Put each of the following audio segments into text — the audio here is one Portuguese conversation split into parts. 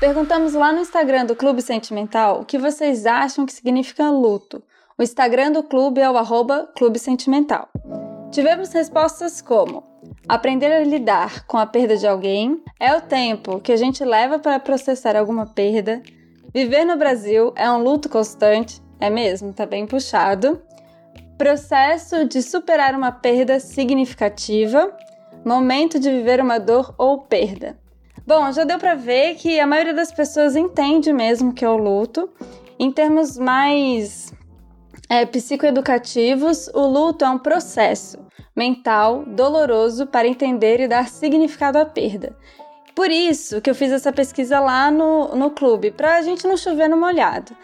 Perguntamos lá no Instagram do Clube Sentimental o que vocês acham que significa luto. O Instagram do clube é o Clube Sentimental. Tivemos respostas como aprender a lidar com a perda de alguém, é o tempo que a gente leva para processar alguma perda, viver no Brasil é um luto constante, é mesmo, tá bem puxado, processo de superar uma perda significativa, momento de viver uma dor ou perda. Bom, já deu para ver que a maioria das pessoas entende mesmo que é o luto. Em termos mais é, psicoeducativos, o luto é um processo mental doloroso para entender e dar significado à perda. Por isso que eu fiz essa pesquisa lá no, no clube, para a gente não chover no molhado.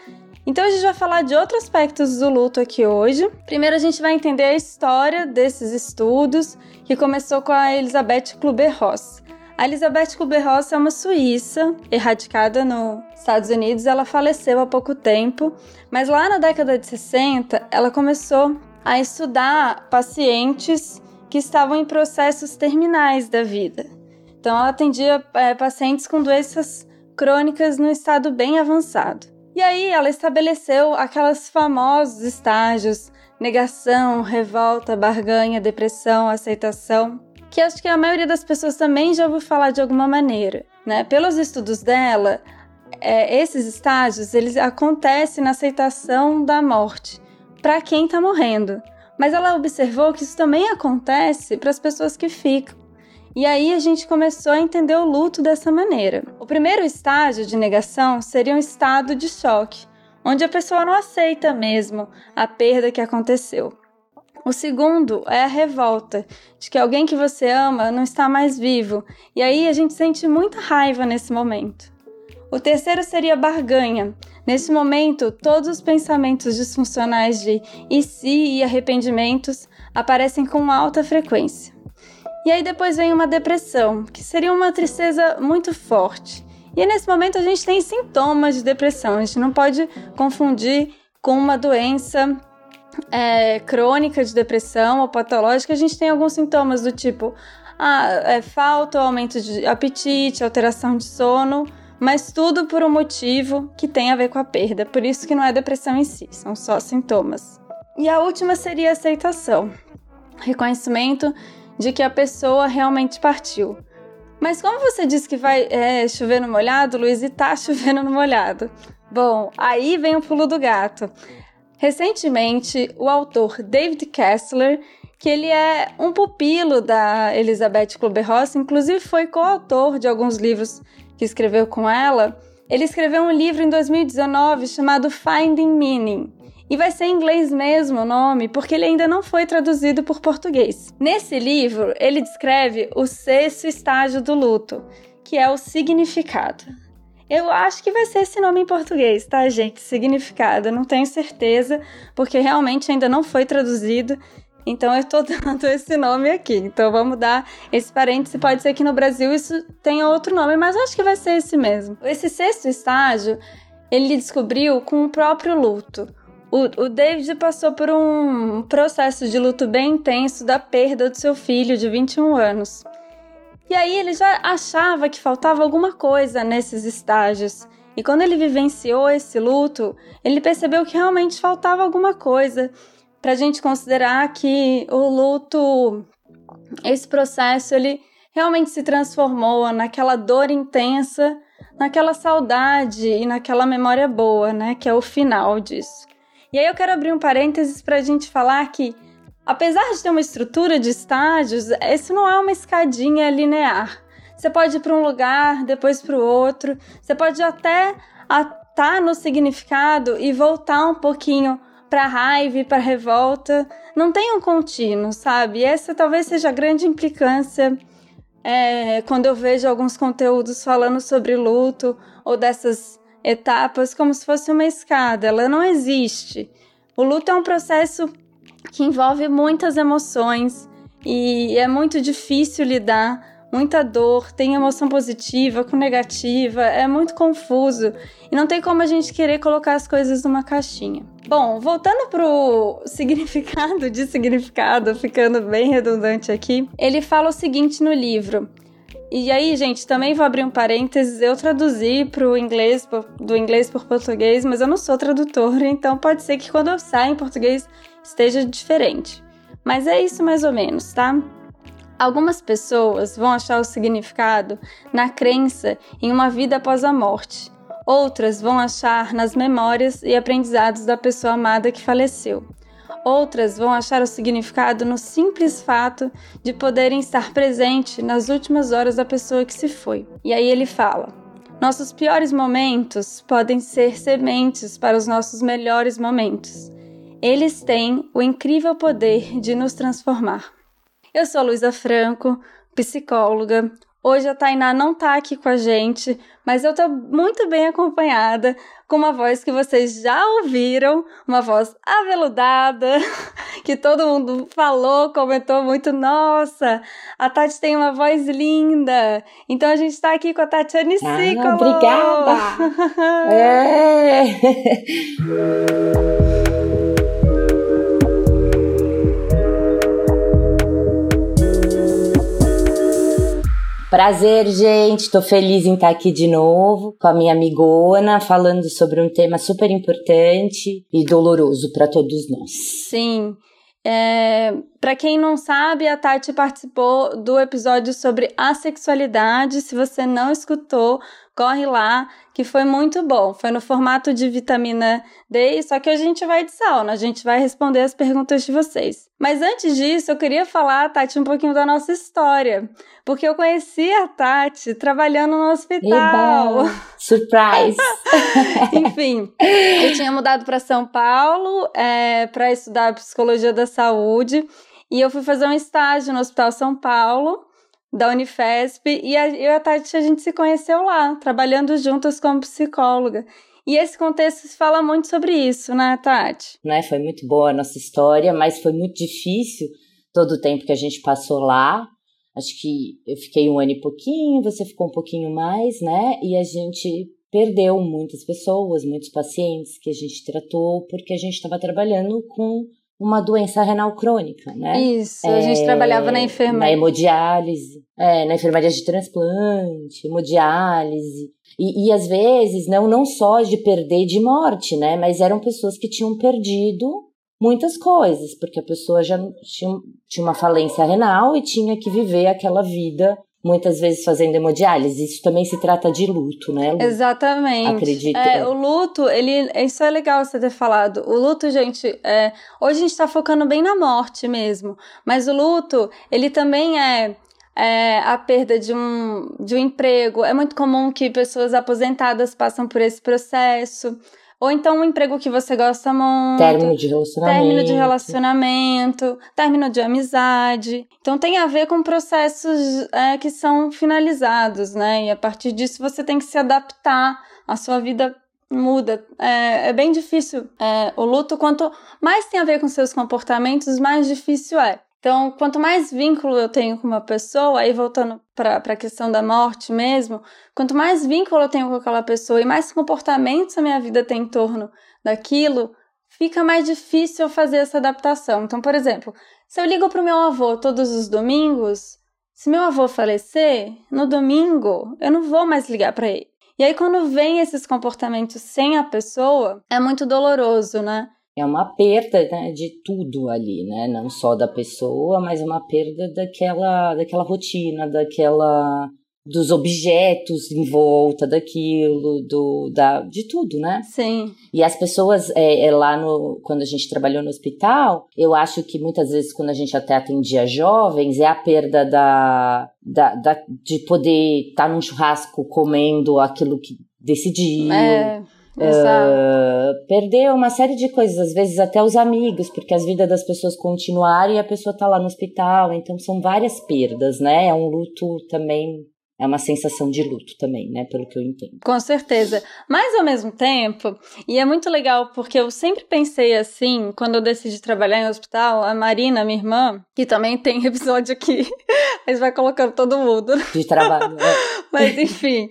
Então a gente vai falar de outros aspectos do luto aqui hoje. Primeiro a gente vai entender a história desses estudos, que começou com a Elizabeth Kluber-Ross. A Elizabeth Kubler-Ross é uma suíça, erradicada nos Estados Unidos. Ela faleceu há pouco tempo, mas lá na década de 60, ela começou a estudar pacientes que estavam em processos terminais da vida. Então, ela atendia é, pacientes com doenças crônicas no estado bem avançado. E aí, ela estabeleceu aquelas famosos estágios: negação, revolta, barganha, depressão, aceitação que acho que a maioria das pessoas também já ouviu falar de alguma maneira, né? Pelos estudos dela, é, esses estágios eles acontecem na aceitação da morte para quem está morrendo, mas ela observou que isso também acontece para as pessoas que ficam. E aí a gente começou a entender o luto dessa maneira. O primeiro estágio de negação seria um estado de choque, onde a pessoa não aceita mesmo a perda que aconteceu. O segundo é a revolta, de que alguém que você ama não está mais vivo, e aí a gente sente muita raiva nesse momento. O terceiro seria barganha. Nesse momento, todos os pensamentos disfuncionais de e se e arrependimentos aparecem com alta frequência. E aí depois vem uma depressão, que seria uma tristeza muito forte. E nesse momento a gente tem sintomas de depressão, a gente não pode confundir com uma doença é, crônica de depressão ou patológica, a gente tem alguns sintomas do tipo ah, é, falta aumento de apetite, alteração de sono, mas tudo por um motivo que tem a ver com a perda. Por isso que não é depressão em si, são só sintomas. E a última seria a aceitação, reconhecimento de que a pessoa realmente partiu. Mas como você disse que vai é, chover no molhado, Luiz, e tá chovendo no molhado? Bom, aí vem o pulo do gato. Recentemente, o autor David Kessler, que ele é um pupilo da Elizabeth Kubler-Ross, inclusive foi coautor de alguns livros que escreveu com ela, ele escreveu um livro em 2019 chamado Finding Meaning. E vai ser em inglês mesmo o nome, porque ele ainda não foi traduzido por português. Nesse livro, ele descreve o sexto estágio do luto, que é o significado. Eu acho que vai ser esse nome em português, tá, gente? Significado. Não tenho certeza, porque realmente ainda não foi traduzido. Então eu tô dando esse nome aqui. Então vamos dar esse parêntese. Pode ser que no Brasil isso tenha outro nome, mas acho que vai ser esse mesmo. Esse sexto estágio ele descobriu com o próprio luto. O, o David passou por um processo de luto bem intenso da perda do seu filho de 21 anos. E aí ele já achava que faltava alguma coisa nesses estágios. E quando ele vivenciou esse luto, ele percebeu que realmente faltava alguma coisa para a gente considerar que o luto, esse processo, ele realmente se transformou naquela dor intensa, naquela saudade e naquela memória boa, né? Que é o final disso. E aí eu quero abrir um parênteses para a gente falar que Apesar de ter uma estrutura de estágios, isso não é uma escadinha linear. Você pode ir para um lugar, depois para o outro. Você pode até estar tá no significado e voltar um pouquinho para raiva e para revolta. Não tem um contínuo, sabe? E essa talvez seja a grande implicância é, quando eu vejo alguns conteúdos falando sobre luto ou dessas etapas como se fosse uma escada. Ela não existe. O luto é um processo que envolve muitas emoções e é muito difícil lidar muita dor, tem emoção positiva com negativa, é muito confuso e não tem como a gente querer colocar as coisas numa caixinha. Bom, voltando pro significado de significado, ficando bem redundante aqui, ele fala o seguinte no livro: e aí, gente, também vou abrir um parênteses. Eu traduzi pro inglês, do inglês por português, mas eu não sou tradutora, então pode ser que quando eu sair em português esteja diferente. Mas é isso mais ou menos, tá? Algumas pessoas vão achar o significado na crença em uma vida após a morte. Outras vão achar nas memórias e aprendizados da pessoa amada que faleceu. Outras vão achar o significado no simples fato de poderem estar presente nas últimas horas da pessoa que se foi. E aí ele fala: Nossos piores momentos podem ser sementes para os nossos melhores momentos. Eles têm o incrível poder de nos transformar. Eu sou Luísa Franco, psicóloga, Hoje a Tainá não tá aqui com a gente, mas eu tô muito bem acompanhada com uma voz que vocês já ouviram, uma voz aveludada, que todo mundo falou, comentou muito. Nossa, a Tati tem uma voz linda. Então a gente tá aqui com a Tatiane ah, Cicolo. Obrigada! é. Prazer, gente. Tô feliz em estar aqui de novo com a minha amigona, falando sobre um tema super importante e doloroso para todos nós. Sim. É, para quem não sabe, a Tati participou do episódio sobre assexualidade. Se você não escutou, corre lá, que foi muito bom. Foi no formato de vitamina D, só que a gente vai de sauna, a gente vai responder as perguntas de vocês. Mas antes disso, eu queria falar, Tati, um pouquinho da nossa história, porque eu conheci a Tati trabalhando no hospital. Eba, surprise! Enfim, eu tinha mudado para São Paulo é, para estudar psicologia da saúde. E eu fui fazer um estágio no Hospital São Paulo da Unifesp e a, eu e a Tati a gente se conheceu lá, trabalhando juntas como psicóloga. E esse contexto fala muito sobre isso, né, Tati? Né, foi muito boa a nossa história, mas foi muito difícil todo o tempo que a gente passou lá. Acho que eu fiquei um ano e pouquinho, você ficou um pouquinho mais, né? E a gente perdeu muitas pessoas, muitos pacientes que a gente tratou, porque a gente estava trabalhando com uma doença renal crônica, né? Isso, é, a gente é, trabalhava na enfermaria. Na hemodiálise, é, na enfermaria de transplante, hemodiálise. E, e às vezes, não, não só de perder de morte, né? Mas eram pessoas que tinham perdido muitas coisas, porque a pessoa já tinha, tinha uma falência renal e tinha que viver aquela vida muitas vezes fazendo hemodiálise. Isso também se trata de luto, né? Lu? Exatamente. Acredito. É, o luto, ele, isso é legal você ter falado. O luto, gente, é, hoje a gente está focando bem na morte mesmo, mas o luto, ele também é é, a perda de um, de um emprego. É muito comum que pessoas aposentadas passam por esse processo. Ou então um emprego que você gosta muito. Término de relacionamento. Término de relacionamento, término de amizade. Então tem a ver com processos é, que são finalizados, né? E a partir disso você tem que se adaptar. A sua vida muda. É, é bem difícil. É, o luto, quanto mais tem a ver com seus comportamentos, mais difícil é. Então, quanto mais vínculo eu tenho com uma pessoa, aí voltando para a questão da morte mesmo, quanto mais vínculo eu tenho com aquela pessoa e mais comportamentos a minha vida tem em torno daquilo, fica mais difícil eu fazer essa adaptação. Então, por exemplo, se eu ligo para o meu avô todos os domingos, se meu avô falecer, no domingo eu não vou mais ligar para ele. E aí, quando vem esses comportamentos sem a pessoa, é muito doloroso, né? É uma perda né, de tudo ali, né? Não só da pessoa, mas uma perda daquela, daquela rotina, daquela dos objetos em volta daquilo, do, da, de tudo, né? Sim. E as pessoas é, é, lá no quando a gente trabalhou no hospital, eu acho que muitas vezes quando a gente até atendia jovens é a perda da, da, da de poder estar tá num churrasco comendo aquilo que decidiu. É. Uh, perder uma série de coisas, às vezes até os amigos, porque as vidas das pessoas continuaram e a pessoa tá lá no hospital, então são várias perdas, né? É um luto também é uma sensação de luto também, né? Pelo que eu entendo. Com certeza. Mas ao mesmo tempo, e é muito legal porque eu sempre pensei assim, quando eu decidi trabalhar em hospital, a Marina, minha irmã, que também tem episódio aqui, mas vai colocando todo mundo. De trabalho. É. mas enfim,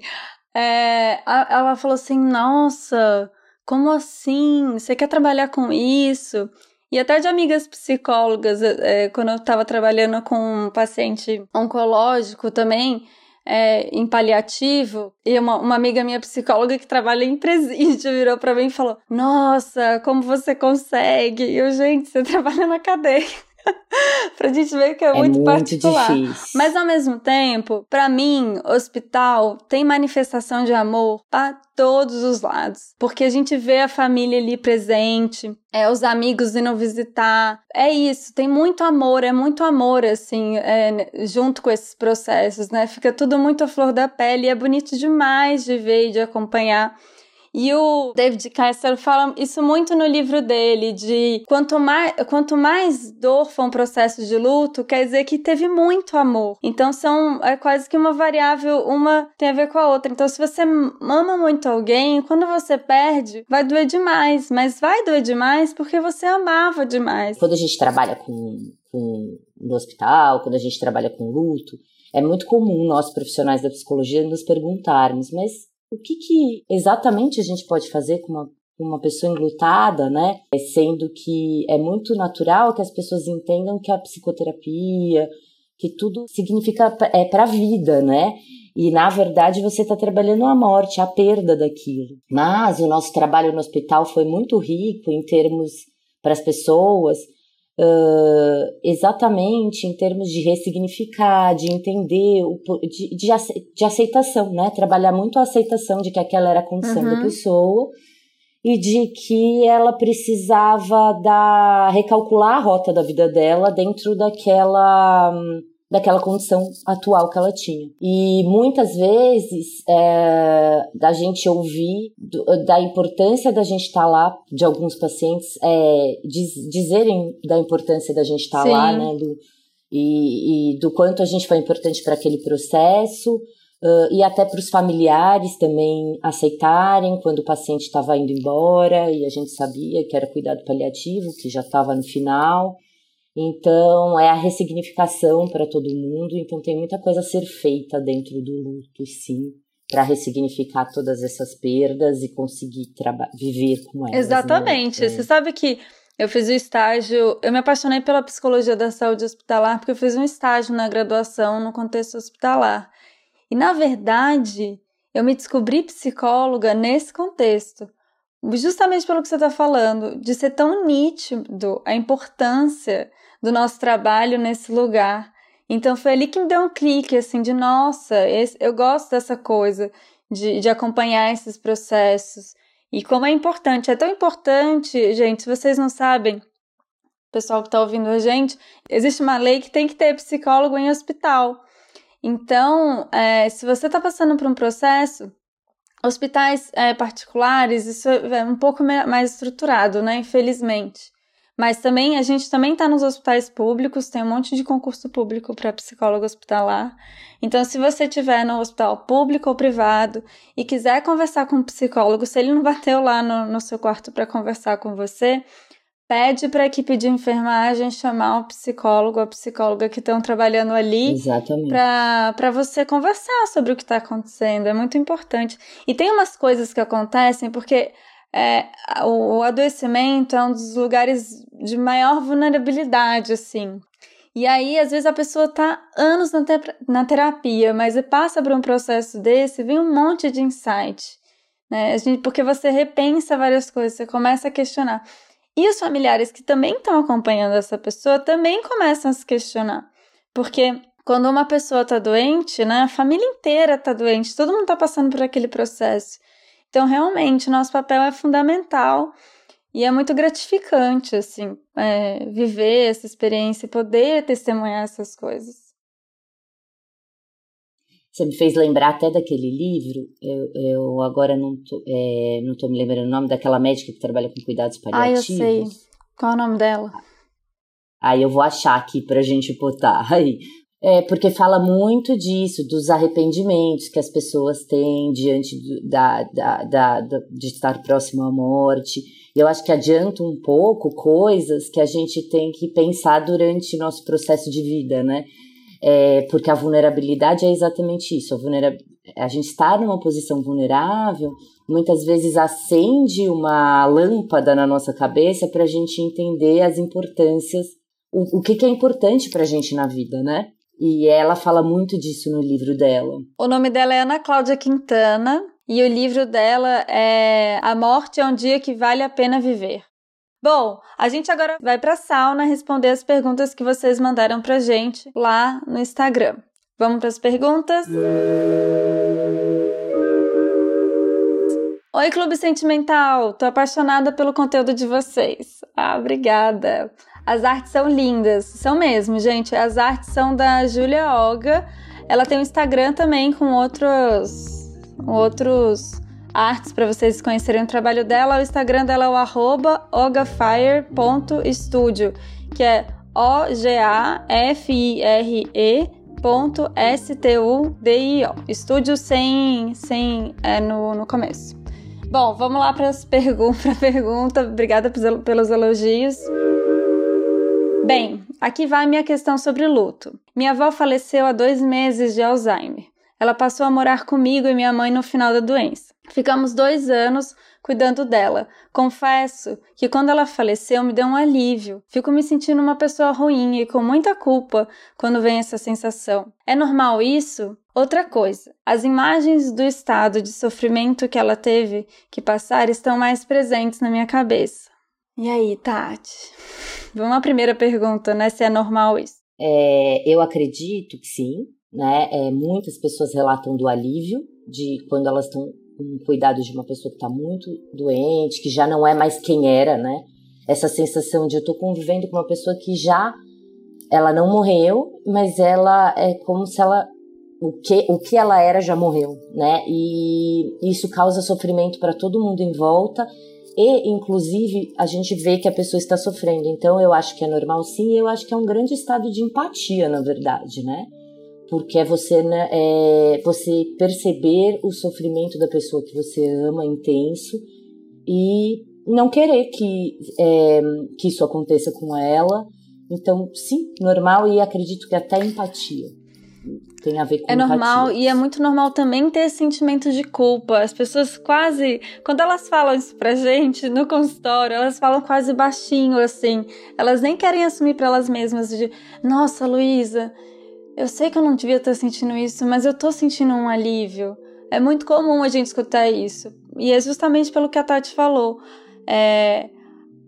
é, ela falou assim: nossa, como assim? Você quer trabalhar com isso? E até de amigas psicólogas, é, quando eu estava trabalhando com um paciente oncológico também, é, em paliativo, e uma, uma amiga minha psicóloga que trabalha em presídio virou para mim e falou: Nossa, como você consegue? E eu, gente, você trabalha na cadeia. pra gente ver que é, é muito, muito particular. Difícil. Mas ao mesmo tempo, para mim, hospital tem manifestação de amor para todos os lados, porque a gente vê a família ali presente, é os amigos indo visitar, é isso. Tem muito amor, é muito amor assim, é, junto com esses processos, né? Fica tudo muito à flor da pele e é bonito demais de ver e de acompanhar. E o David Kessler fala isso muito no livro dele, de quanto mais, quanto mais dor for um processo de luto, quer dizer que teve muito amor. Então são é quase que uma variável, uma tem a ver com a outra. Então se você ama muito alguém, quando você perde, vai doer demais, mas vai doer demais porque você amava demais. Quando a gente trabalha com, com no hospital, quando a gente trabalha com luto, é muito comum nós profissionais da psicologia nos perguntarmos, mas o que, que exatamente a gente pode fazer com uma, uma pessoa enlutada, né? Sendo que é muito natural que as pessoas entendam que a psicoterapia, que tudo significa é para a vida, né? E na verdade você está trabalhando a morte, a perda daquilo. Mas o nosso trabalho no hospital foi muito rico em termos para as pessoas Uh, exatamente em termos de ressignificar, de entender, o, de, de, de, aceitação, né? Trabalhar muito a aceitação de que aquela era a condição uhum. da pessoa e de que ela precisava da, recalcular a rota da vida dela dentro daquela daquela condição atual que ela tinha. E muitas vezes é, da gente ouvir do, da importância da gente estar tá lá, de alguns pacientes é, diz, dizerem da importância da gente estar tá lá, né? Do, e, e, do quanto a gente foi importante para aquele processo. Uh, e até para os familiares também aceitarem quando o paciente estava indo embora e a gente sabia que era cuidado paliativo, que já estava no final. Então, é a ressignificação para todo mundo. Então, tem muita coisa a ser feita dentro do luto, sim, para ressignificar todas essas perdas e conseguir viver com elas. Né? Exatamente. Né? Você sabe que eu fiz o estágio, eu me apaixonei pela psicologia da saúde hospitalar porque eu fiz um estágio na graduação no contexto hospitalar. E, na verdade, eu me descobri psicóloga nesse contexto. Justamente pelo que você está falando, de ser tão nítido a importância do nosso trabalho nesse lugar. Então foi ali que me deu um clique, assim, de nossa, esse, eu gosto dessa coisa, de, de acompanhar esses processos. E como é importante, é tão importante, gente, se vocês não sabem, pessoal que está ouvindo a gente, existe uma lei que tem que ter psicólogo em hospital. Então, é, se você está passando por um processo, hospitais é, particulares, isso é um pouco mais estruturado, né? Infelizmente. Mas também a gente também está nos hospitais públicos, tem um monte de concurso público para psicólogo hospitalar. Então, se você estiver no hospital público ou privado e quiser conversar com um psicólogo, se ele não bateu lá no, no seu quarto para conversar com você, pede para a equipe de enfermagem chamar o psicólogo, a psicóloga que estão trabalhando ali para você conversar sobre o que está acontecendo. É muito importante. E tem umas coisas que acontecem porque é, o, o adoecimento é um dos lugares de maior vulnerabilidade, assim. E aí, às vezes, a pessoa tá anos na, te na terapia, mas passa por um processo desse, vem um monte de insight. Né? Gente, porque você repensa várias coisas, você começa a questionar. E os familiares que também estão acompanhando essa pessoa também começam a se questionar. Porque quando uma pessoa está doente, né, a família inteira está doente, todo mundo está passando por aquele processo. Então, realmente, nosso papel é fundamental e é muito gratificante, assim, é, viver essa experiência e poder testemunhar essas coisas. Você me fez lembrar até daquele livro, eu, eu agora não tô, é, não tô me lembrando o nome daquela médica que trabalha com cuidados paliativos. Ah, eu sei. Qual é o nome dela? Aí eu vou achar aqui pra gente botar. Aí, É, porque fala muito disso, dos arrependimentos que as pessoas têm diante do, da, da, da, de estar próximo à morte. Eu acho que adianta um pouco coisas que a gente tem que pensar durante nosso processo de vida, né? É, porque a vulnerabilidade é exatamente isso. A, vulnera a gente estar numa posição vulnerável muitas vezes acende uma lâmpada na nossa cabeça para a gente entender as importâncias, o, o que, que é importante para a gente na vida, né? E ela fala muito disso no livro dela. O nome dela é Ana Cláudia Quintana e o livro dela é A Morte é um Dia que Vale a Pena Viver. Bom, a gente agora vai para a sauna responder as perguntas que vocês mandaram para gente lá no Instagram. Vamos para as perguntas? Oi, Clube Sentimental! Tô apaixonada pelo conteúdo de vocês. Ah, obrigada! As artes são lindas, são mesmo, gente. As artes são da Julia Olga. Ela tem um Instagram também com outros outros artes para vocês conhecerem o trabalho dela. O Instagram dela é o ogafire.studio, que é O-G-A-F-I-R-E ponto S-T-U-D-I-O. Estúdio sem, sem é, no, no começo. Bom, vamos lá para a pergunta. Obrigada pelos elogios. Bem, aqui vai minha questão sobre luto. Minha avó faleceu há dois meses de Alzheimer. Ela passou a morar comigo e minha mãe no final da doença. Ficamos dois anos cuidando dela. Confesso que quando ela faleceu me deu um alívio. Fico me sentindo uma pessoa ruim e com muita culpa quando vem essa sensação. É normal isso? Outra coisa, as imagens do estado de sofrimento que ela teve que passar estão mais presentes na minha cabeça. E aí, Tati? Vamos à primeira pergunta, né? Se é normal isso. É, eu acredito que sim, né? É, muitas pessoas relatam do alívio de quando elas estão com cuidado de uma pessoa que está muito doente, que já não é mais quem era, né? Essa sensação de eu estou convivendo com uma pessoa que já ela não morreu, mas ela é como se ela o que o que ela era já morreu, né? E isso causa sofrimento para todo mundo em volta e, inclusive, a gente vê que a pessoa está sofrendo. Então, eu acho que é normal sim, eu acho que é um grande estado de empatia, na verdade, né? Porque é você, né, é você perceber o sofrimento da pessoa que você ama intenso e não querer que, é, que isso aconteça com ela. Então, sim, normal e acredito que até empatia tem a ver com É normal e é muito normal também ter sentimento de culpa. As pessoas quase, quando elas falam isso pra gente no consultório, elas falam quase baixinho assim. Elas nem querem assumir para elas mesmas de, nossa, Luísa, eu sei que eu não devia estar sentindo isso, mas eu tô sentindo um alívio. É muito comum a gente escutar isso. E é justamente pelo que a Tati falou. É,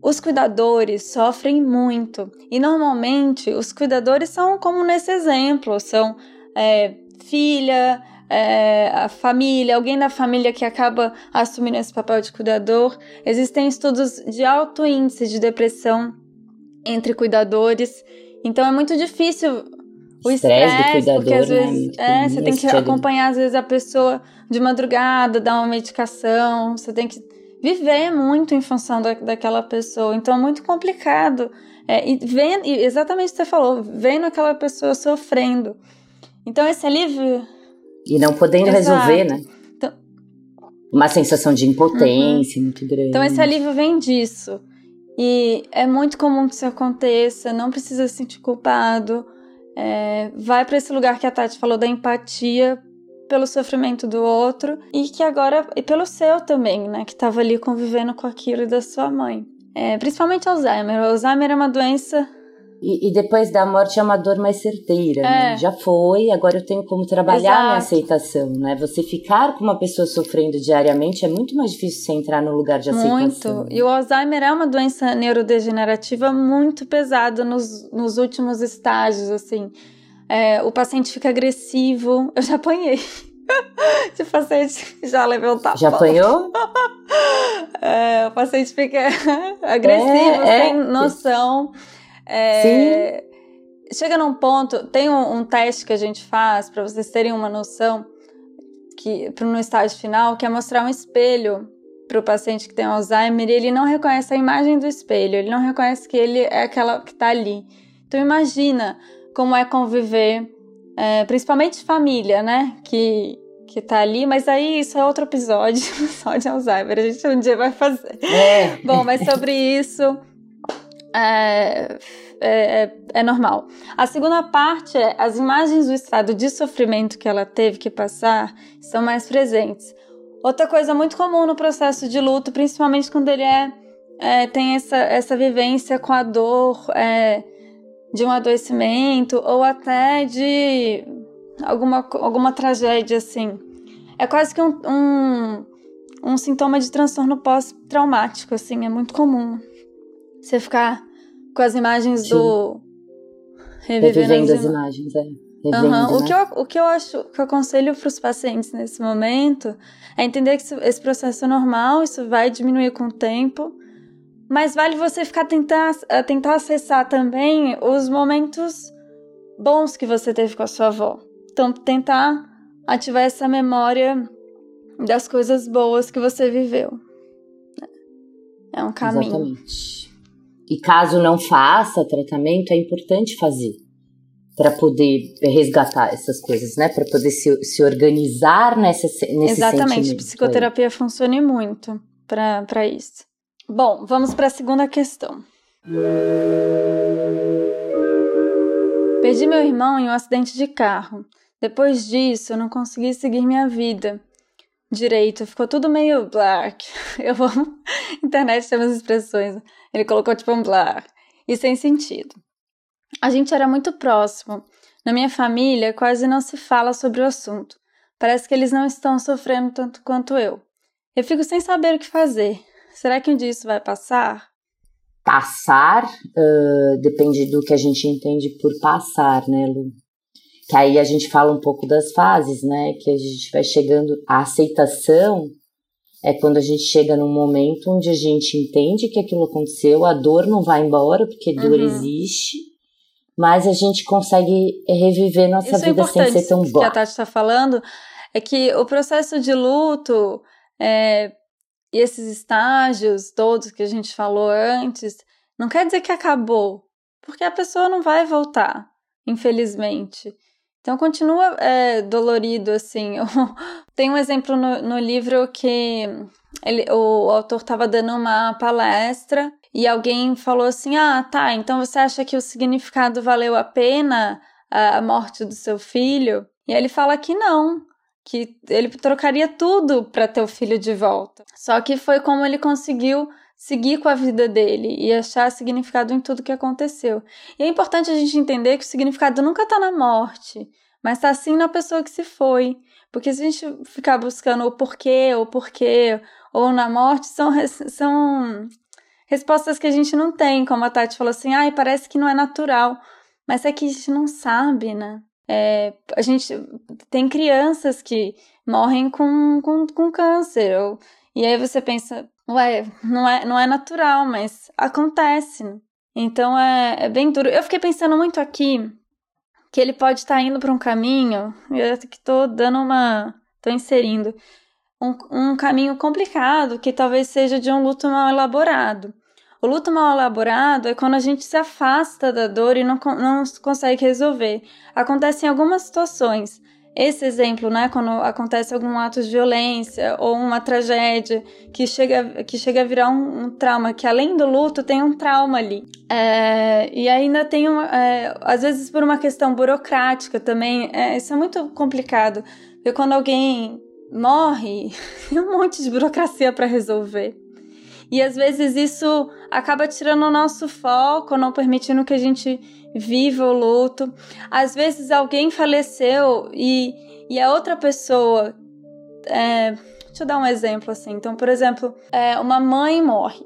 os cuidadores sofrem muito. E normalmente os cuidadores são como nesse exemplo: são é, filha, é, a família, alguém da família que acaba assumindo esse papel de cuidador. Existem estudos de alto índice de depressão entre cuidadores. Então é muito difícil o estresse, porque às né, vezes né? é, você tem que acompanhar às vezes a pessoa de madrugada, dar uma medicação, você tem que viver muito em função da, daquela pessoa. Então é muito complicado. É, e vendo, exatamente o que você falou, vendo aquela pessoa sofrendo. Então esse alívio. E não podendo Exato. resolver, né? Então... Uma sensação de impotência uhum. muito grande. Então esse alívio vem disso. E é muito comum que isso aconteça, não precisa se sentir culpado. É, vai para esse lugar que a Tati falou da empatia pelo sofrimento do outro e que agora e pelo seu também, né, que estava ali convivendo com aquilo da sua mãe. É, principalmente Alzheimer. O Alzheimer é uma doença e, e, depois da morte é uma dor mais certeira, né? é. né? Já foi, agora eu tenho como trabalhar Exato. minha aceitação, né? Você ficar com uma pessoa sofrendo diariamente é muito mais difícil você entrar no lugar de aceitação. Muito. E o Alzheimer é uma doença neurodegenerativa muito pesada nos, nos últimos estágios, assim. É, o paciente fica agressivo. Eu já apanhei. de paciente já tapa. Já apanhou? é, o paciente fica agressivo, é, sem é. noção. É, Sim. Chega num ponto, tem um, um teste que a gente faz para vocês terem uma noção que no estágio final, que é mostrar um espelho para o paciente que tem Alzheimer e ele não reconhece a imagem do espelho, ele não reconhece que ele é aquela que está ali. Então imagina como é conviver é, principalmente família, né? Que, que tá ali, mas aí isso é outro episódio só de Alzheimer, a gente um dia vai fazer. É. Bom, mas sobre isso é, é, é, é, normal. A segunda parte é as imagens do estado de sofrimento que ela teve que passar são mais presentes. Outra coisa muito comum no processo de luto, principalmente quando ele é, é tem essa, essa vivência com a dor é, de um adoecimento ou até de alguma, alguma tragédia assim. É quase que um, um, um sintoma de transtorno pós-traumático, assim, é muito comum. Você ficar com as imagens Sim. do. Revivendo, Revivendo as, imagens, é. Revendo, uhum. o, né? que eu, o que eu acho que eu aconselho para os pacientes nesse momento é entender que esse processo é normal, isso vai diminuir com o tempo, mas vale você ficar tentar, tentar acessar também os momentos bons que você teve com a sua avó. Então, tentar ativar essa memória das coisas boas que você viveu. É um caminho. Exatamente. E caso não faça tratamento, é importante fazer para poder resgatar essas coisas, né? Para poder se, se organizar nessa, nesse Exatamente, psicoterapia aí. funciona muito para isso. Bom, vamos para a segunda questão. Perdi meu irmão em um acidente de carro. Depois disso, eu não consegui seguir minha vida direito. Ficou tudo meio black. Eu amo. Internet tem umas expressões. Ele colocou tipo um black. E sem sentido. A gente era muito próximo. Na minha família, quase não se fala sobre o assunto. Parece que eles não estão sofrendo tanto quanto eu. Eu fico sem saber o que fazer. Será que um dia isso vai passar? Passar uh, depende do que a gente entende por passar, né, Lu? Que aí a gente fala um pouco das fases, né? Que a gente vai chegando. A aceitação é quando a gente chega num momento onde a gente entende que aquilo aconteceu, a dor não vai embora, porque dor uhum. existe, mas a gente consegue reviver nossa Isso é vida é sem ser tão boa. O que a Tati está falando é que o processo de luto é, e esses estágios todos que a gente falou antes, não quer dizer que acabou, porque a pessoa não vai voltar, infelizmente. Então continua é, dolorido, assim. Tem um exemplo no, no livro que ele, o, o autor estava dando uma palestra e alguém falou assim: Ah, tá, então você acha que o significado valeu a pena a, a morte do seu filho? E ele fala que não, que ele trocaria tudo para ter o filho de volta. Só que foi como ele conseguiu seguir com a vida dele e achar significado em tudo que aconteceu. E é importante a gente entender que o significado nunca está na morte, mas está sim na pessoa que se foi. Porque se a gente ficar buscando o porquê, o porquê, ou na morte, são, são respostas que a gente não tem, como a Tati falou assim, ai, parece que não é natural. Mas é que a gente não sabe, né? É, a gente tem crianças que morrem com, com, com câncer. Ou, e aí você pensa, ué, não é, não é natural, mas acontece. Então é, é bem duro. Eu fiquei pensando muito aqui que ele pode estar indo para um caminho, eu que estou dando uma. estou inserindo. Um, um caminho complicado que talvez seja de um luto mal elaborado. O luto mal elaborado é quando a gente se afasta da dor e não, não consegue resolver. Acontece em algumas situações. Esse exemplo, né, quando acontece algum ato de violência ou uma tragédia que chega, que chega a virar um, um trauma, que além do luto tem um trauma ali. É, e ainda tem, uma, é, às vezes por uma questão burocrática também, é, isso é muito complicado, porque quando alguém morre, tem um monte de burocracia para resolver. E às vezes isso acaba tirando o nosso foco, não permitindo que a gente viva o luto. Às vezes alguém faleceu e, e a outra pessoa. É, deixa eu dar um exemplo assim. Então, por exemplo, é, uma mãe morre.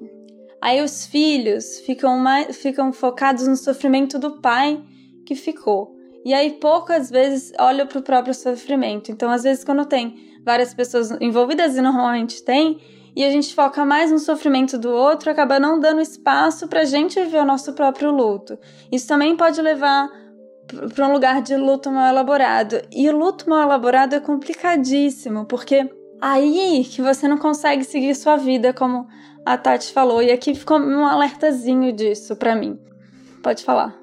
Aí os filhos ficam, mais, ficam focados no sofrimento do pai que ficou. E aí poucas vezes olham para o próprio sofrimento. Então, às vezes, quando tem várias pessoas envolvidas, e normalmente tem, e a gente foca mais no sofrimento do outro, acaba não dando espaço para a gente viver o nosso próprio luto. Isso também pode levar para um lugar de luto mal elaborado. E o luto mal elaborado é complicadíssimo, porque aí que você não consegue seguir sua vida, como a Tati falou. E aqui ficou um alertazinho disso para mim. Pode falar.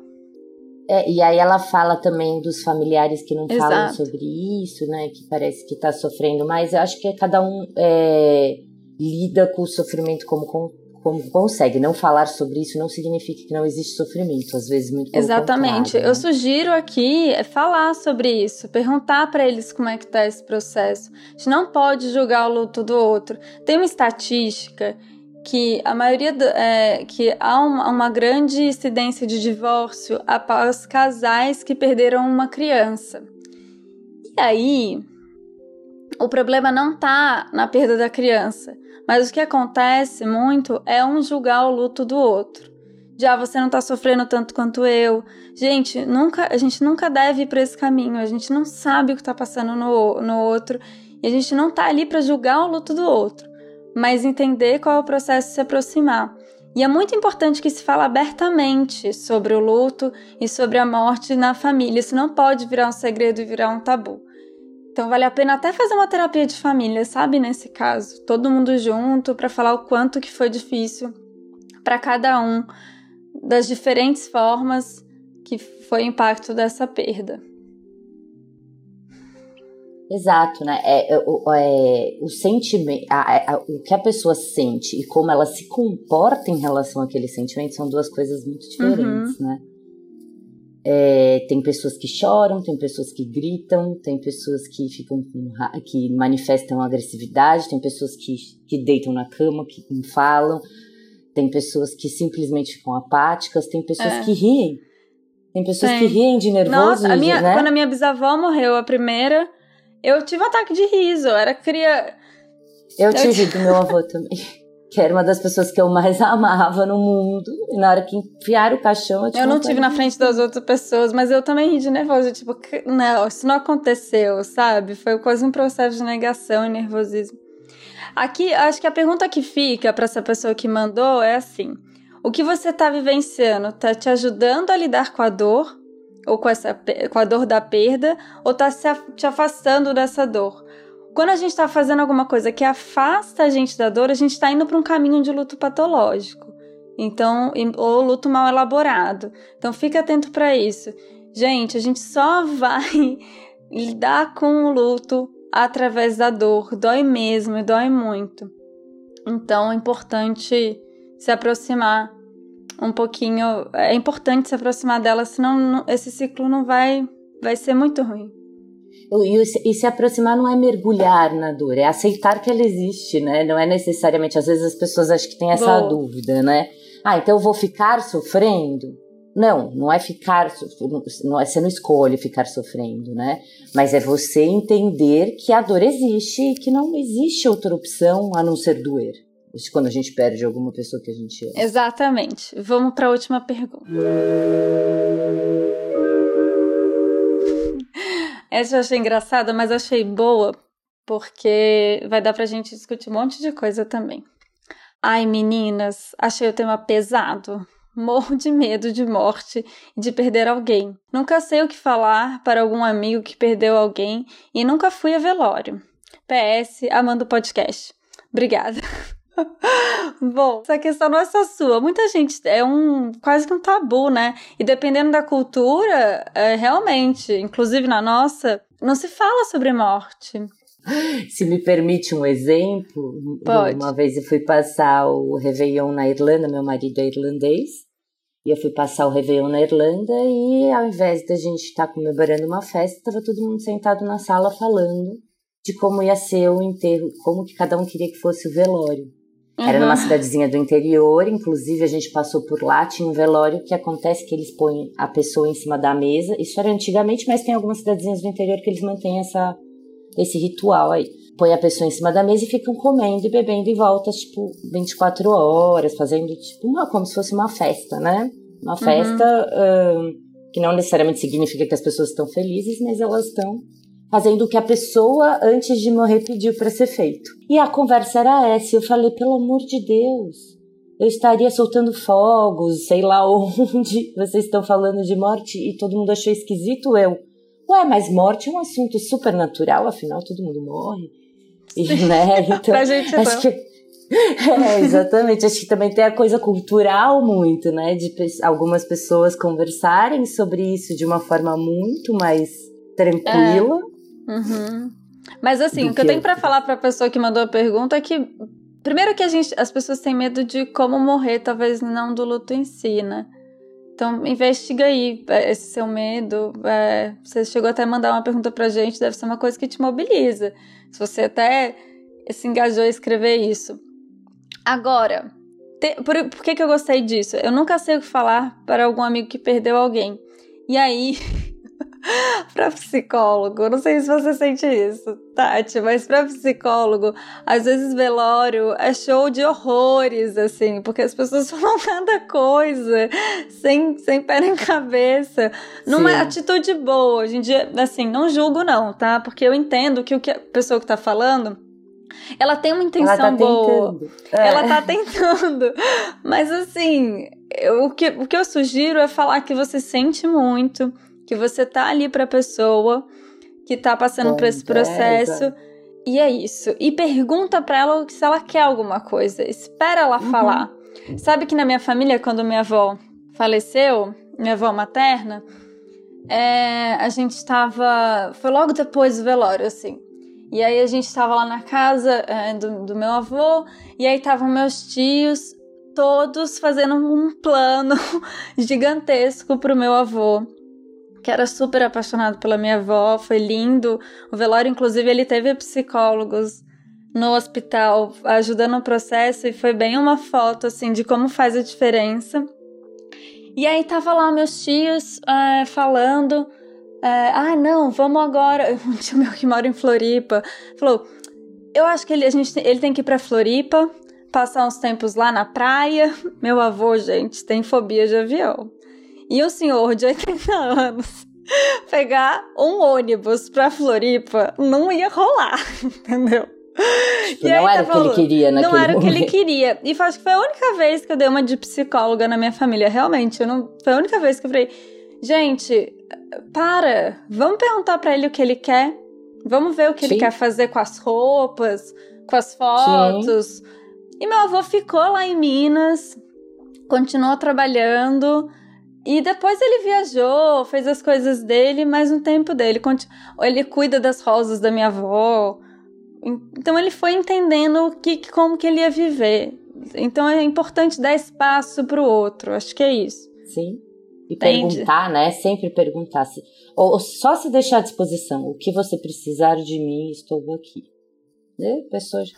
É, e aí ela fala também dos familiares que não Exato. falam sobre isso, né? Que parece que está sofrendo mais. Eu acho que cada um é, lida com o sofrimento como, como consegue. Não falar sobre isso não significa que não existe sofrimento. Às vezes muito pelo Exatamente. Né? Eu sugiro aqui é falar sobre isso, perguntar para eles como é que está esse processo. A gente não pode julgar o luto do outro. Tem uma estatística que a maioria do, é, que há uma, uma, grande incidência de divórcio após casais que perderam uma criança. E aí, o problema não está na perda da criança, mas o que acontece muito é um julgar o luto do outro. Já você não está sofrendo tanto quanto eu. Gente, nunca, a gente nunca deve ir para esse caminho. A gente não sabe o que está passando no, no outro e a gente não está ali para julgar o luto do outro mas entender qual é o processo de se aproximar. E é muito importante que se fale abertamente sobre o luto e sobre a morte na família. Isso não pode virar um segredo e virar um tabu. Então vale a pena até fazer uma terapia de família, sabe, nesse caso, todo mundo junto para falar o quanto que foi difícil para cada um das diferentes formas que foi o impacto dessa perda. Exato, né? É, é, é o sentimento, a, o que a pessoa sente e como ela se comporta em relação àquele sentimento são duas coisas muito diferentes, uhum. né? É, tem pessoas que choram, tem pessoas que gritam, tem pessoas que ficam com, que manifestam agressividade, tem pessoas que, que deitam na cama, que não falam, tem pessoas que simplesmente ficam apáticas, tem pessoas é. que riem. Tem pessoas que riem de nervoso. Nossa, a minha, né? quando a minha bisavó morreu, a primeira, eu tive um ataque de riso, eu era criança. Eu tive do meu avô também. Que era uma das pessoas que eu mais amava no mundo. E na hora que enfiaram o caixão, eu Eu não tive na frente das outras pessoas, mas eu também ri de nervoso. Tipo, não, isso não aconteceu, sabe? Foi quase um processo de negação e nervosismo. Aqui, acho que a pergunta que fica para essa pessoa que mandou é assim: o que você está vivenciando está te ajudando a lidar com a dor ou com, essa, com a dor da perda, ou está te afastando dessa dor. Quando a gente está fazendo alguma coisa que afasta a gente da dor, a gente está indo para um caminho de luto patológico. Então, ou luto mal elaborado. Então, fica atento para isso. Gente, a gente só vai lidar com o luto através da dor. Dói mesmo e dói muito. Então, é importante se aproximar um pouquinho. É importante se aproximar dela, senão esse ciclo não vai, vai ser muito ruim. E, se aproximar não é mergulhar na dor, é aceitar que ela existe, né? Não é necessariamente. Às vezes as pessoas acham que tem essa Boa. dúvida, né? Ah, então eu vou ficar sofrendo? Não, não é ficar, não é, você não escolhe ficar sofrendo, né? Mas é você entender que a dor existe e que não existe outra opção a não ser doer quando a gente perde alguma pessoa que a gente ama. Exatamente. Vamos para a última pergunta. Essa eu achei engraçada, mas achei boa, porque vai dar pra gente discutir um monte de coisa também. Ai, meninas, achei o tema pesado. Morro de medo de morte e de perder alguém. Nunca sei o que falar para algum amigo que perdeu alguém e nunca fui a velório. PS, amando o podcast. Obrigada. Bom, essa questão não é só sua. Muita gente é um quase que um tabu, né? E dependendo da cultura, é, realmente, inclusive na nossa, não se fala sobre morte. Se me permite um exemplo, Pode. uma vez eu fui passar o Réveillon na Irlanda, meu marido é irlandês, e eu fui passar o Réveillon na Irlanda e ao invés da gente estar tá comemorando uma festa, estava todo mundo sentado na sala falando de como ia ser o enterro, como que cada um queria que fosse o velório. Uhum. Era numa cidadezinha do interior, inclusive a gente passou por lá, tinha um velório que acontece que eles põem a pessoa em cima da mesa. Isso era antigamente, mas tem algumas cidadezinhas do interior que eles mantêm essa, esse ritual aí. Põe a pessoa em cima da mesa e ficam comendo e bebendo em volta, tipo, 24 horas, fazendo, tipo, uma, como se fosse uma festa, né? Uma uhum. festa uhum. que não necessariamente significa que as pessoas estão felizes, mas elas estão fazendo o que a pessoa antes de morrer pediu para ser feito. E a conversa era essa, eu falei, pelo amor de Deus, eu estaria soltando fogos, sei lá onde vocês estão falando de morte e todo mundo achou esquisito eu. Ué, mas morte é um assunto super natural, afinal todo mundo morre. E, né? Então, pra gente acho não. que É, exatamente. Acho que também tem a coisa cultural muito, né? De algumas pessoas conversarem sobre isso de uma forma muito mais tranquila. Uhum. Mas assim, o que, que eu tenho para falar para a pessoa que mandou a pergunta é que primeiro que a gente, as pessoas têm medo de como morrer, talvez não do luto em si, né? Então, investiga aí é, esse seu medo. É, você chegou até a mandar uma pergunta pra gente, deve ser uma coisa que te mobiliza. Se você até se engajou a escrever isso. Agora, te, por, por que, que eu gostei disso? Eu nunca sei o que falar para algum amigo que perdeu alguém. E aí, para psicólogo, não sei se você sente isso, Tati, mas para psicólogo, às vezes velório é show de horrores, assim, porque as pessoas falam cada coisa, sem, sem pé nem cabeça, numa Sim. atitude boa. Hoje em dia, assim, não julgo não, tá? Porque eu entendo que o que a pessoa que tá falando ela tem uma intenção ela tá boa. É. Ela tá tentando. Mas assim, eu, o, que, o que eu sugiro é falar que você sente muito, que você tá ali pra pessoa que tá passando por esse processo. E é isso. E pergunta pra ela se ela quer alguma coisa. Espera ela uhum. falar. Sabe que na minha família, quando minha avó faleceu, minha avó materna, é, a gente estava. Foi logo depois do velório, assim. E aí a gente estava lá na casa é, do, do meu avô, e aí estavam meus tios, todos fazendo um plano gigantesco pro meu avô que era super apaixonado pela minha avó, foi lindo. O velório, inclusive, ele teve psicólogos no hospital ajudando o processo e foi bem uma foto assim de como faz a diferença. E aí tava lá meus tios é, falando, é, ah não, vamos agora. Um tio meu que mora em Floripa falou, eu acho que ele, a gente, ele tem que ir para Floripa, passar uns tempos lá na praia. Meu avô, gente, tem fobia de avião e o senhor de 80 anos pegar um ônibus pra Floripa não ia rolar, entendeu? Tipo, não era o que ele queria naquele Não era momento. o que ele queria. E acho que foi a única vez que eu dei uma de psicóloga na minha família. Realmente, eu não, foi a única vez que eu falei, gente, para, vamos perguntar para ele o que ele quer. Vamos ver o que Sim. ele quer fazer com as roupas, com as fotos. Sim. E meu avô ficou lá em Minas, continuou trabalhando. E depois ele viajou, fez as coisas dele, mas no tempo dele. Ele cuida das rosas da minha avó. Então ele foi entendendo que, como que ele ia viver. Então é importante dar espaço para o outro. Acho que é isso. Sim. E Entende? perguntar, né? Sempre perguntar. Se, ou, ou, só se deixar à disposição. O que você precisar de mim, estou aqui. E pessoas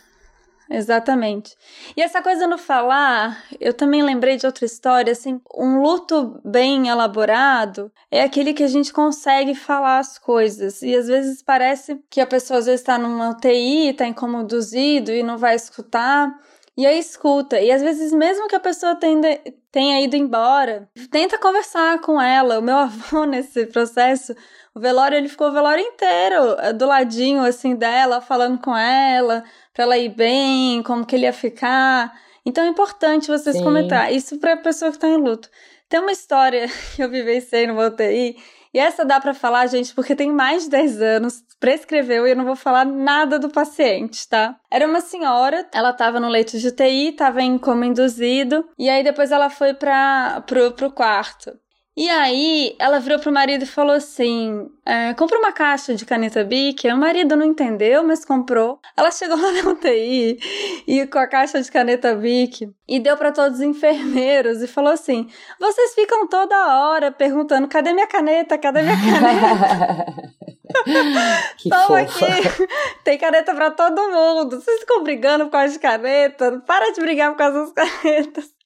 Exatamente. E essa coisa no falar, eu também lembrei de outra história, assim, um luto bem elaborado é aquele que a gente consegue falar as coisas. E às vezes parece que a pessoa às vezes está numa UTI, está incomoduzido e não vai escutar. E aí escuta. E às vezes, mesmo que a pessoa tenha, tenha ido embora, tenta conversar com ela. O meu avô, nesse processo, o velório, ele ficou o velório inteiro eh, do ladinho, assim, dela, falando com ela, ela ir bem, como que ele ia ficar. Então é importante vocês Sim. comentar. Isso pra pessoa que tá em luto. Tem uma história que eu vivenciei no UTI, e essa dá para falar, gente, porque tem mais de 10 anos, prescreveu e eu não vou falar nada do paciente, tá? Era uma senhora, ela tava no leito de UTI, tava em coma induzido, e aí depois ela foi para pro, pro quarto. E aí ela virou pro marido e falou assim: é, compra uma caixa de caneta Bic. O marido não entendeu, mas comprou. Ela chegou lá na UTI e com a caixa de caneta Bic e deu para todos os enfermeiros e falou assim: vocês ficam toda hora perguntando: cadê minha caneta? Cadê minha caneta? Estão aqui, tem caneta para todo mundo. Vocês ficam brigando por causa de caneta? Para de brigar por causa das canetas.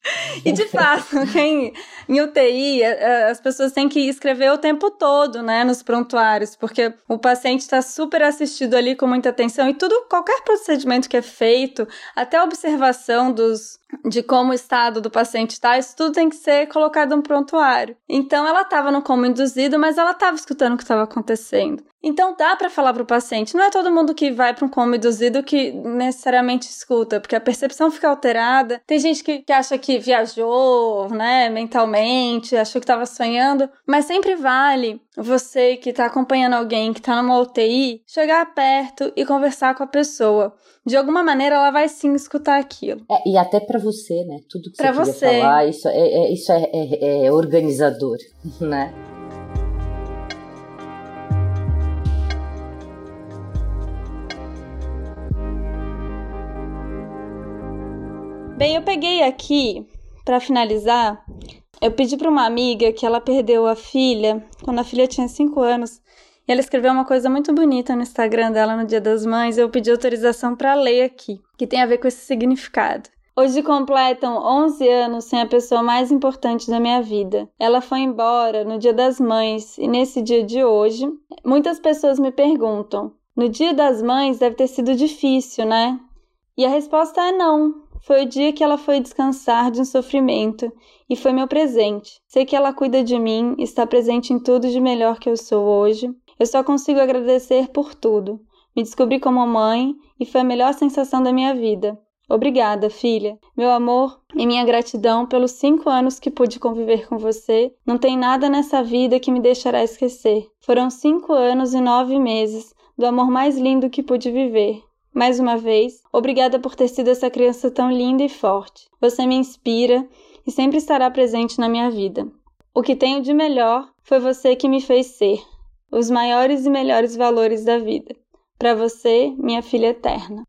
E de fato, quem em UTI, as pessoas têm que escrever o tempo todo, né, nos prontuários, porque o paciente está super assistido ali com muita atenção e tudo, qualquer procedimento que é feito, até a observação dos de como o estado do paciente está, isso tudo tem que ser colocado no prontuário. Então ela estava no coma induzido, mas ela estava escutando o que estava acontecendo. Então dá para falar para o paciente. Não é todo mundo que vai para um coma induzido que necessariamente escuta, porque a percepção fica alterada. Tem gente que, que acha que viajou, né, mentalmente, achou que estava sonhando, mas sempre vale você que está acompanhando alguém que está numa UTI chegar perto e conversar com a pessoa. de alguma maneira ela vai sim escutar aquilo. É, e até para você, né? Tudo que pra você, você falar, isso é, é isso é, é, é organizador, né? Bem, eu peguei aqui para finalizar. Eu pedi para uma amiga que ela perdeu a filha quando a filha tinha 5 anos e ela escreveu uma coisa muito bonita no Instagram dela no Dia das Mães. Eu pedi autorização para ler aqui, que tem a ver com esse significado. Hoje completam 11 anos sem a pessoa mais importante da minha vida. Ela foi embora no Dia das Mães e nesse dia de hoje, muitas pessoas me perguntam: no Dia das Mães deve ter sido difícil, né? E a resposta é não. Foi o dia que ela foi descansar de um sofrimento e foi meu presente. Sei que ela cuida de mim, está presente em tudo de melhor que eu sou hoje eu só consigo agradecer por tudo. Me descobri como mãe e foi a melhor sensação da minha vida. Obrigada, filha. Meu amor e minha gratidão pelos cinco anos que pude conviver com você. Não tem nada nessa vida que me deixará esquecer. Foram cinco anos e nove meses do amor mais lindo que pude viver. Mais uma vez, obrigada por ter sido essa criança tão linda e forte. Você me inspira e sempre estará presente na minha vida. O que tenho de melhor foi você que me fez ser os maiores e melhores valores da vida. Para você, minha filha eterna.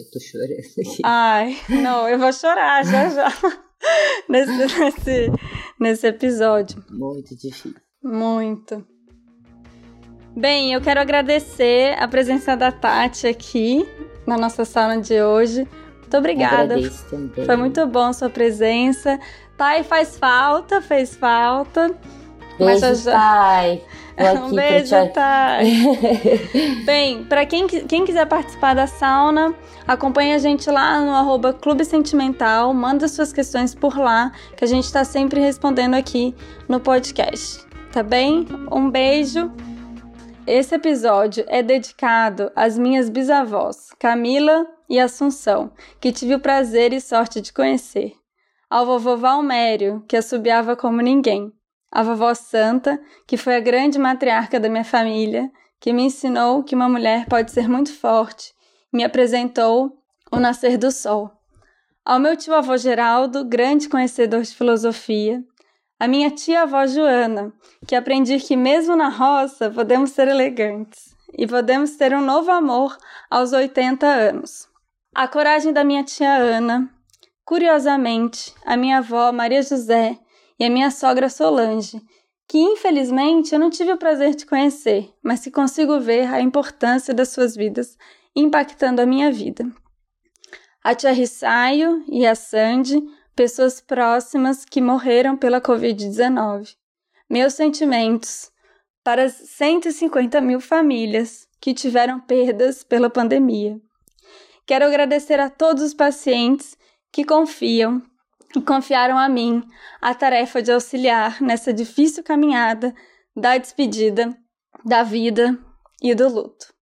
Eu tô chorando aqui. Ai, não, eu vou chorar já já. nesse, nesse, nesse episódio. Muito difícil. Muito. Bem, eu quero agradecer a presença da Tati aqui na nossa sala de hoje. Muito obrigada. também. Foi muito bom sua presença. Thay faz falta, fez falta. Beijo, Mas já... Thay. um beijo, Thay. Bem, para quem, quem quiser participar da sauna, acompanhe a gente lá no arroba Clube Sentimental, manda suas questões por lá, que a gente está sempre respondendo aqui no podcast. Tá bem? Um beijo. Esse episódio é dedicado às minhas bisavós, Camila e Assunção, que tive o prazer e sorte de conhecer. Ao vovô Valmério, que assobiava como ninguém a vovó Santa, que foi a grande matriarca da minha família, que me ensinou que uma mulher pode ser muito forte, me apresentou o nascer do sol. Ao meu tio avô Geraldo, grande conhecedor de filosofia, a minha tia avó Joana, que aprendi que mesmo na roça podemos ser elegantes e podemos ter um novo amor aos 80 anos. A coragem da minha tia Ana, curiosamente, a minha avó Maria José, e a minha sogra Solange, que infelizmente eu não tive o prazer de conhecer, mas que consigo ver a importância das suas vidas impactando a minha vida. A tia Rissaio e a Sandy, pessoas próximas que morreram pela Covid-19. Meus sentimentos para as 150 mil famílias que tiveram perdas pela pandemia. Quero agradecer a todos os pacientes que confiam confiaram a mim a tarefa de auxiliar nessa difícil caminhada da despedida, da vida e do luto.